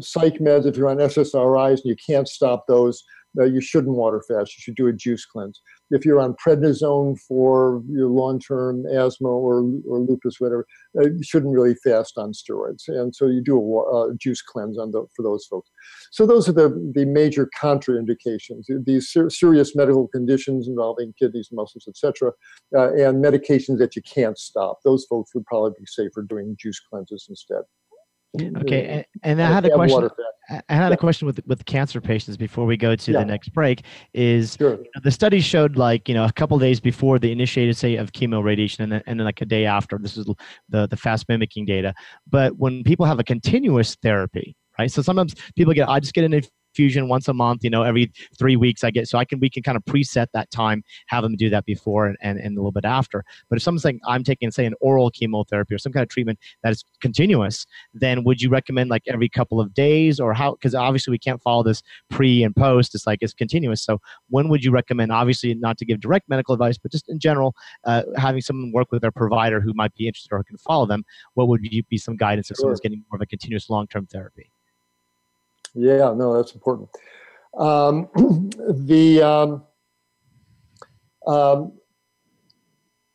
psych meds, if you're on SSRIs and you can't stop those, uh, you shouldn't water fast. You should do a juice cleanse. If you're on prednisone for your long-term asthma or, or lupus, whatever, uh, you shouldn't really fast on steroids. And so you do a, a juice cleanse on the, for those folks. So those are the, the major contraindications. These ser- serious medical conditions involving kidneys, muscles, etc., uh, and medications that you can't stop. Those folks would probably be safer doing juice cleanses instead. Okay, and, and I had a question. I had a question with with cancer patients before we go to yeah. the next break. Is sure. the study showed like you know a couple days before the initiated say of chemo radiation, and then, and then like a day after. This is the the fast mimicking data. But when people have a continuous therapy, right? So sometimes people get I just get an fusion once a month, you know, every three weeks I get, so I can, we can kind of preset that time, have them do that before and, and, and a little bit after. But if someone's saying I'm taking, say, an oral chemotherapy or some kind of treatment that is continuous, then would you recommend like every couple of days or how, because obviously we can't follow this pre and post, it's like it's continuous. So when would you recommend, obviously not to give direct medical advice, but just in general, uh, having someone work with their provider who might be interested or can follow them, what would be some guidance if sure. someone's getting more of a continuous long-term therapy? Yeah, no, that's important. Um, the um, um,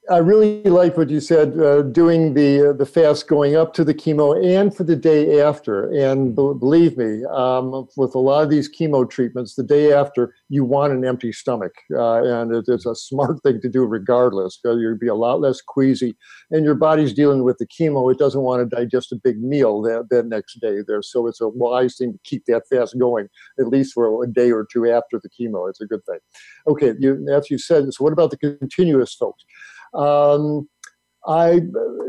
I really like what you said, uh, doing the uh, the fast going up to the chemo and for the day after. And b- believe me, um, with a lot of these chemo treatments, the day after you want an empty stomach, uh, and it, it's a smart thing to do regardless. You'll be a lot less queasy, and your body's dealing with the chemo. It doesn't want to digest a big meal that, that next day there, so it's a wise thing to keep that fast going at least for a day or two after the chemo. It's a good thing. Okay, you, as you said, so what about the continuous folks? Um, I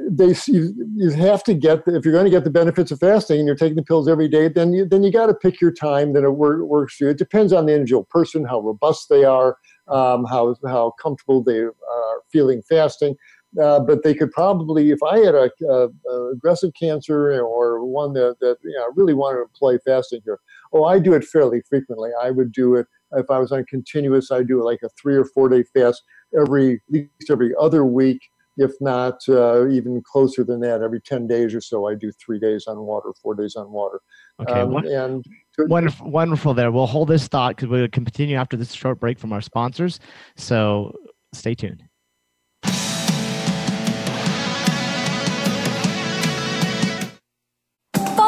they you, you have to get if you're going to get the benefits of fasting and you're taking the pills every day, then you then you got to pick your time that it works for you. It depends on the individual person, how robust they are, um, how how comfortable they are feeling fasting. Uh, but they could probably, if I had a, a, a, aggressive cancer or one that, that you know, really wanted to play fasting here, oh, I do it fairly frequently. I would do it if I was on continuous. I do like a three or four day fast every at least every other week, if not uh, even closer than that, every ten days or so. I do three days on water, four days on water. Okay, um, and wonderful, wonderful. There, we'll hold this thought because we'll continue after this short break from our sponsors. So stay tuned.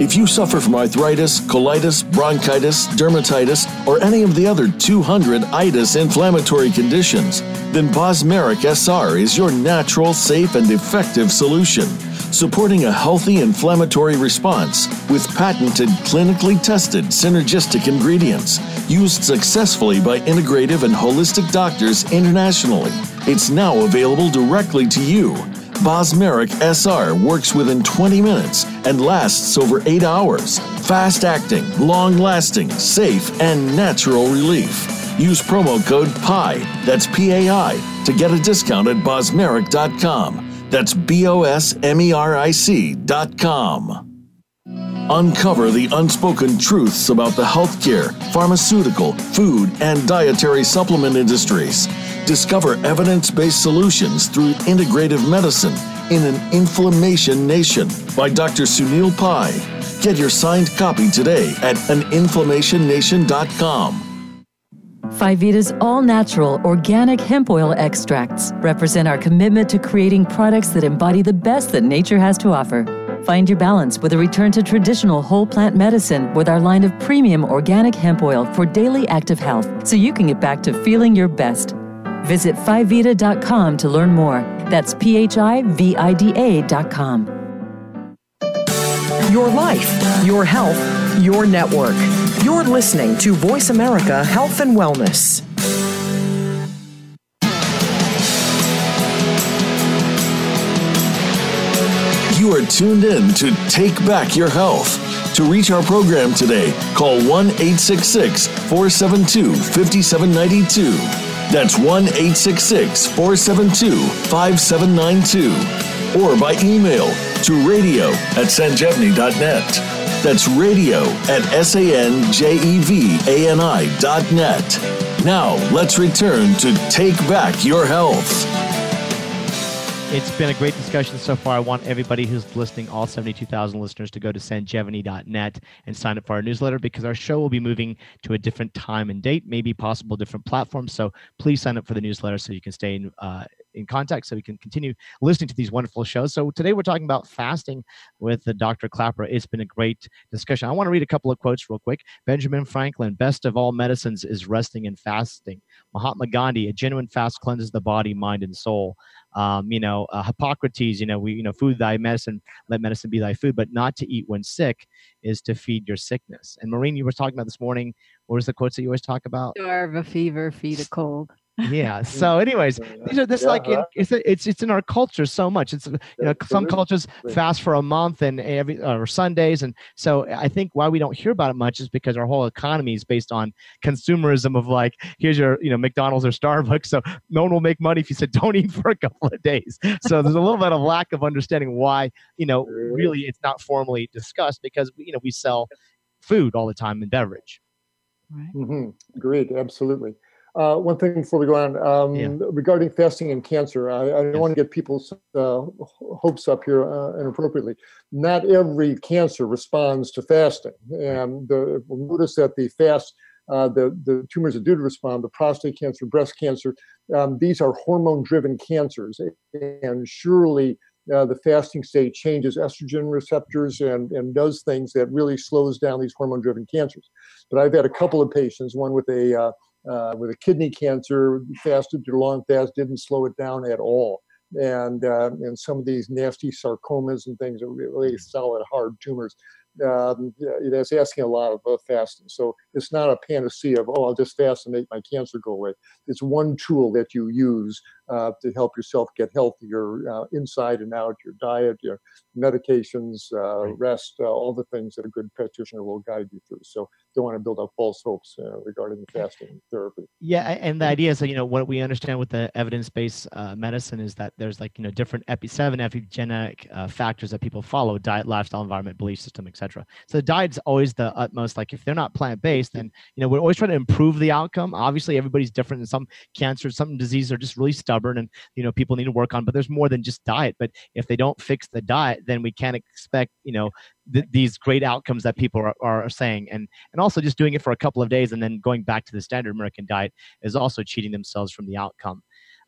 If you suffer from arthritis, colitis, bronchitis, dermatitis, or any of the other 200 itis inflammatory conditions, then Bosmeric SR is your natural, safe, and effective solution supporting a healthy inflammatory response with patented, clinically tested synergistic ingredients used successfully by integrative and holistic doctors internationally. It's now available directly to you. Bosmeric SR works within 20 minutes and lasts over 8 hours. Fast acting, long lasting, safe, and natural relief. Use promo code PI, that's P A I, to get a discount at bosmeric.com. That's B O S M E R I C dot com. Uncover the unspoken truths about the healthcare, pharmaceutical, food, and dietary supplement industries. Discover evidence based solutions through integrative medicine in an inflammation nation by Dr. Sunil Pai. Get your signed copy today at aninflammationnation.com. Phivida's all natural organic hemp oil extracts represent our commitment to creating products that embody the best that nature has to offer. Find your balance with a return to traditional whole plant medicine with our line of premium organic hemp oil for daily active health so you can get back to feeling your best. Visit Phivida.com to learn more That's P H I V I D A.com. Your life, your health, your network. You're listening to Voice America Health and Wellness. You are tuned in to Take Back Your Health. To reach our program today, call 1 866 472 5792. That's 1 866 472 5792. Or by email to radio at sanjevani.net. That's radio at S-A-N-J-E-V-A-N-I dot net. Now, let's return to Take Back Your Health. It's been a great discussion so far. I want everybody who's listening, all 72,000 listeners, to go to sanjevani.net and sign up for our newsletter because our show will be moving to a different time and date, maybe possible different platforms. So please sign up for the newsletter so you can stay in, uh, in contact so we can continue listening to these wonderful shows. So today we're talking about fasting with uh, Dr. Klaper. It's been a great discussion. I want to read a couple of quotes real quick. Benjamin Franklin, best of all medicines is resting and fasting. Mahatma Gandhi, a genuine fast cleanses the body, mind, and soul um, you know, uh, Hippocrates, you know, we, you know, food thy medicine, let medicine be thy food, but not to eat when sick is to feed your sickness. And Maureen, you were talking about this morning. What was the quotes that you always talk about? Starve a fever, feed a cold yeah so anyways these are this yeah, like in, it's it's it's in our culture so much. It's you know some cultures fast for a month and every or sundays and so i think why we don't hear about it much is because our whole economy is based on consumerism of like here's your you know mcdonald's or starbucks so no one will make money if you said don't eat for a couple of days. So there's a little bit of lack of understanding why you know really it's not formally discussed because you know we sell food all the time and beverage. Right. Mm-hmm. agreed. Absolutely uh, one thing before we go on um, yeah. regarding fasting and cancer, I, I don't yes. want to get people's uh, hopes up here uh, inappropriately. Not every cancer responds to fasting, and the, we'll notice that the fast, uh, the the tumors that do respond, the prostate cancer, breast cancer, um, these are hormone-driven cancers, and surely. Uh, the fasting state changes estrogen receptors and, and does things that really slows down these hormone driven cancers. But I've had a couple of patients, one with a uh, with a kidney cancer, fasted through long fast didn't slow it down at all. And uh, and some of these nasty sarcomas and things are really mm. solid hard tumors um, that's asking a lot of uh, fasting. So it's not a panacea of, oh, I'll just fast and make my cancer go away. It's one tool that you use uh, to help yourself get healthier uh, inside and out, your diet, your medications, uh, right. rest, uh, all the things that a good practitioner will guide you through. So don't want to build up false hopes uh, regarding the fasting therapy. Yeah, and the idea is that, you know, what we understand with the evidence-based medicine is that there's like, you know, different epi- seven epigenetic factors that people follow, diet, lifestyle, environment, belief system, etc. So the diet's always the utmost. Like if they're not plant based, then you know we're always trying to improve the outcome. Obviously, everybody's different, and some cancers, some diseases are just really stubborn, and you know people need to work on. But there's more than just diet. But if they don't fix the diet, then we can't expect you know th- these great outcomes that people are, are saying. And and also just doing it for a couple of days and then going back to the standard American diet is also cheating themselves from the outcome.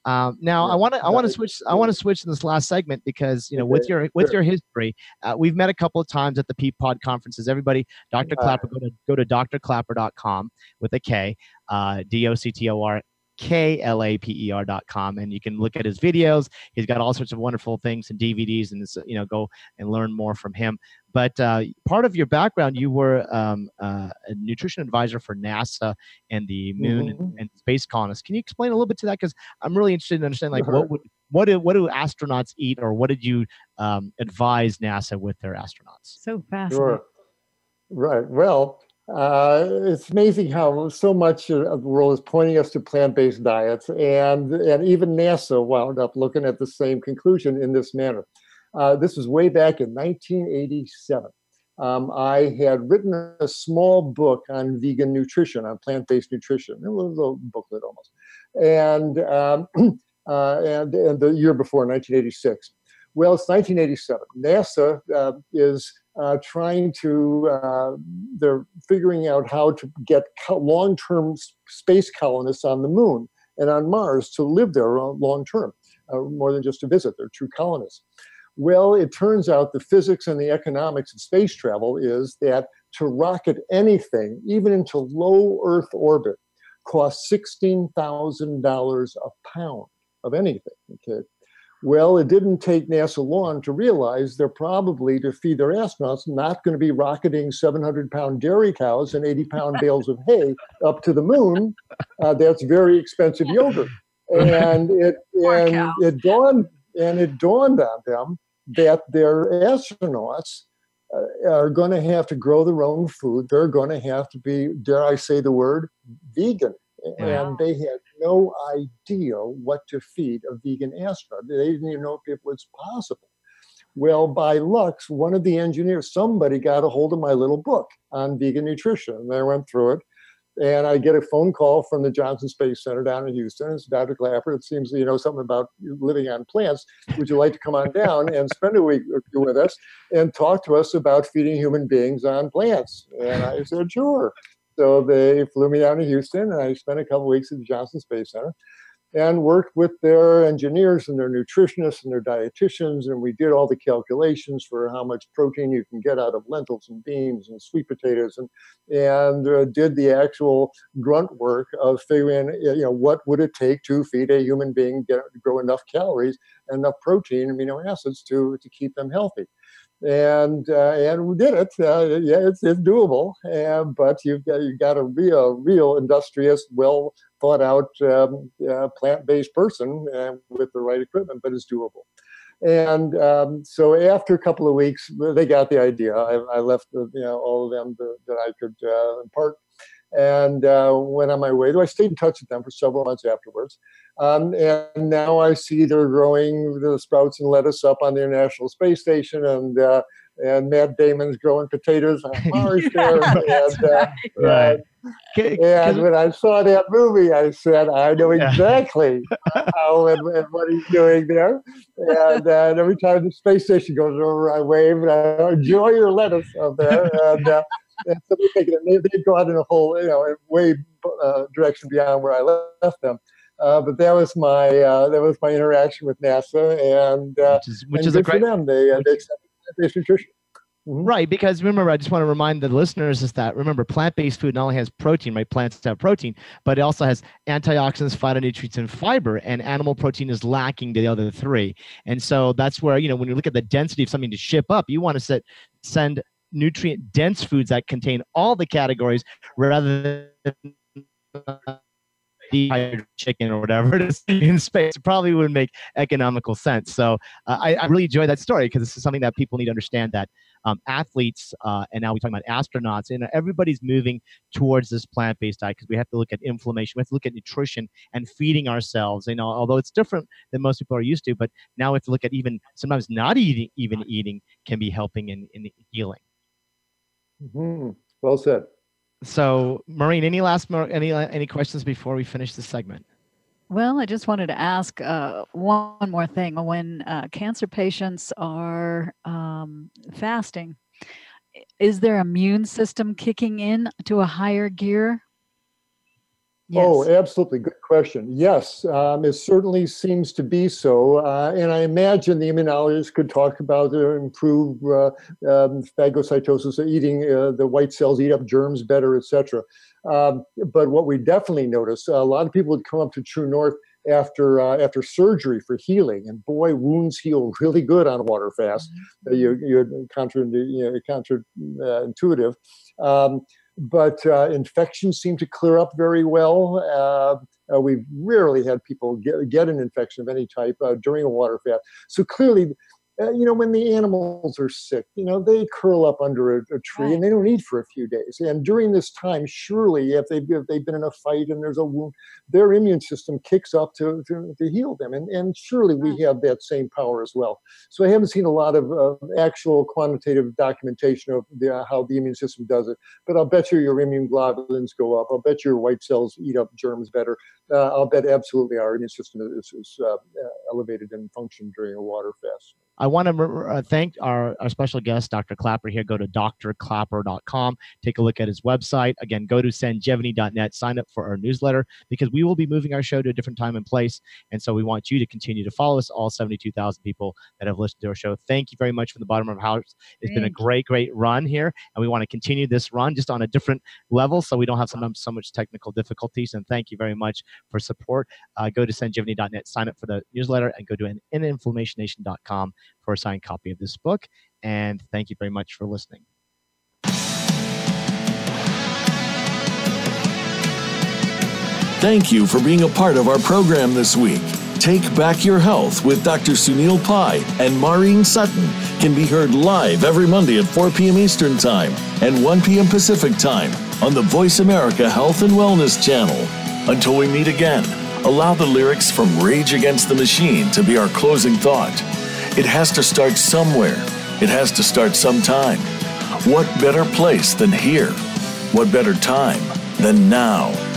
Um, now yeah, I want to I want to switch I want to switch in this last segment because you know with your with your history uh, we've met a couple of times at the Peapod conferences. Everybody, Dr. Klaper, go to go to drklaper.com with a K, uh, D O C T O R K-L-A-P-E-R.com. And you can look at his videos. He's got all sorts of wonderful things and DVDs and, you know, go and learn more from him. But uh, part of your background, you were um, uh, a nutrition advisor for NASA and the moon mm-hmm. and, and, space colonists. Can you explain a little bit to that? Because I'm really interested in understanding, like, what would what do what do astronauts eat, or what did you um, advise NASA with their astronauts? So fascinating. Sure. Right. Well, uh, it's amazing how so much of the world is pointing us to plant-based diets, and and even NASA wound up looking at the same conclusion in this manner. Uh, this was way back in 1987. Um, I had written a small book on vegan nutrition, on plant-based nutrition, a little, little booklet almost, and um, uh, and and the year before, 1986. Well, it's 1987. NASA uh, is uh, trying to, uh, they're figuring out how to get co- long term space colonists on the moon and on Mars to live there long term, uh, more than just to visit. They're true colonists. Well, it turns out the physics and the economics of space travel is that to rocket anything, even into low Earth orbit, costs $16,000 a pound of anything. Okay. Well, it didn't take NASA long to realize they're probably to feed their astronauts not going to be rocketing 700 pound dairy cows and 80 pound bales of hay up to the moon. Uh, that's very expensive yogurt. And it and it dawned and it dawned on them that their astronauts uh, are going to have to grow their own food. They're going to have to be, dare I say the word, vegan. Wow. And they had no idea what to feed a vegan astronaut. They didn't even know if it was possible. Well, by luck, one of the engineers, somebody got a hold of my little book on vegan nutrition. And I went through it. And I get a phone call from the Johnson Space Center down in Houston. It's Dr. Klaper. It seems you know something about living on plants. Would you like to come on down and spend a week with us and talk to us about feeding human beings on plants? And I said, sure. So they flew me down to Houston, and I spent a couple weeks at the Johnson Space Center and worked with their engineers and their nutritionists and their dietitians. And we did all the calculations for how much protein you can get out of lentils and beans and sweet potatoes and, and uh, did the actual grunt work of figuring, you know, what would it take to feed a human being, get, grow enough calories and enough protein, amino acids to, to keep them healthy and uh, and we did it. Uh, yeah, it's, it's doable, and, but you've got you've got to be a real industrious, well thought out um, uh, plant based person uh, with the right equipment, but it's doable. And um, so after a couple of weeks, they got the idea. I, I left the, you know all of them that I could uh, impart and uh, went on my way. Though I stayed in touch with them for several months afterwards. Um, and now I see they're growing the sprouts and lettuce up on the International Space Station, and uh, and Matt Damon's growing potatoes on Mars yeah, there. And, uh, right. and when I saw that movie, I said, I know exactly how and, and, what he's doing there. And, uh, and, every time the space station goes over, I wave and I enjoy your lettuce up there. And, uh, and so they, they, they go out in a whole, you know, way uh, direction beyond where I left them. Uh, but that was my uh, that was my interaction with NASA, and uh, which is, which and is a great. them. They, uh, they accepted plant-based nutrition. Mm-hmm. Right, because remember, I just want to remind the listeners is that remember, plant-based food not only has protein, right? Plants have protein, but it also has antioxidants, phytonutrients, and fiber. And animal protein is lacking the other three. And so that's where you know when you look at the density of something to ship up, you want to set, send nutrient dense foods that contain all the categories rather than dehydrated chicken or whatever it is in space it probably wouldn't make economical sense. So uh, I, I, really enjoy that story because this is something that people need to understand that um, athletes uh, and now we're talking about astronauts and everybody's moving towards this plant-based diet because we have to look at inflammation, we have to look at nutrition and feeding ourselves. You know, although it's different than most people are used to, but now we have to look at even sometimes not eating, even eating can be helping in, in healing. Mm-hmm. Well said. So, Maureen, any last any any questions before we finish the segment? Well, I just wanted to ask uh, one more thing. When uh, cancer patients are um, fasting, is their immune system kicking in to a higher gear Yes. Oh, absolutely. Good question. Yes, um, it certainly seems to be so. Uh, and I imagine the immunologists could talk about uh, improved uh, um, phagocytosis, eating uh, the white cells, eat up germs better, etc. Um, but what we definitely notice, a lot of people would come up to True North after uh, after surgery for healing, and boy, wounds heal really good on water fast. Mm-hmm. you you contra, you know, counterintuitive. Um, but uh, infections seem to clear up very well. Uh, uh, we've rarely had people get, get an infection of any type uh, during a water fast. So clearly, uh, you know, when the animals are sick, you know, they curl up under a, a tree right. and they don't eat for a few days. And during this time, surely, if they've, if they've been in a fight and there's a wound, their immune system kicks up to, to, to heal them. And, and surely we have that same power as well. So I haven't seen a lot of uh, actual quantitative documentation of the, uh, how the immune system does it. But I'll bet you your immune globulins go up. I'll bet your white cells eat up germs better. Uh, I'll bet absolutely our immune system is, is uh, elevated in function during a water fast. I want to uh, thank our, our special guest, Dr. Klaper here. Go to drklaper.com. take a look at his website. Again, go to sanjevani.net, sign up for our newsletter because we will be moving our show to a different time and place. And so we want you to continue to follow us, all 72,000 people that have listened to our show. Thank you very much from the bottom of our hearts. It's been a great, great run here. And we want to continue this run just on a different level so we don't have sometimes so much technical difficulties. And thank you very much for support. Uh, go to sanjevani.net, sign up for the newsletter, and go to inflammationnation.com for a signed copy of this book. And thank you very much for listening. Thank you for being a part of our program this week. Take Back Your Health with Dr. Sunil Pai and Maureen Sutton can be heard live every Monday at 4 p.m. Eastern Time and 1 p.m. Pacific Time on the Voice America Health and Wellness channel. Until we meet again, allow the lyrics from Rage Against the Machine to be our closing thought. It has to start somewhere. It has to start sometime. What better place than here? What better time than now?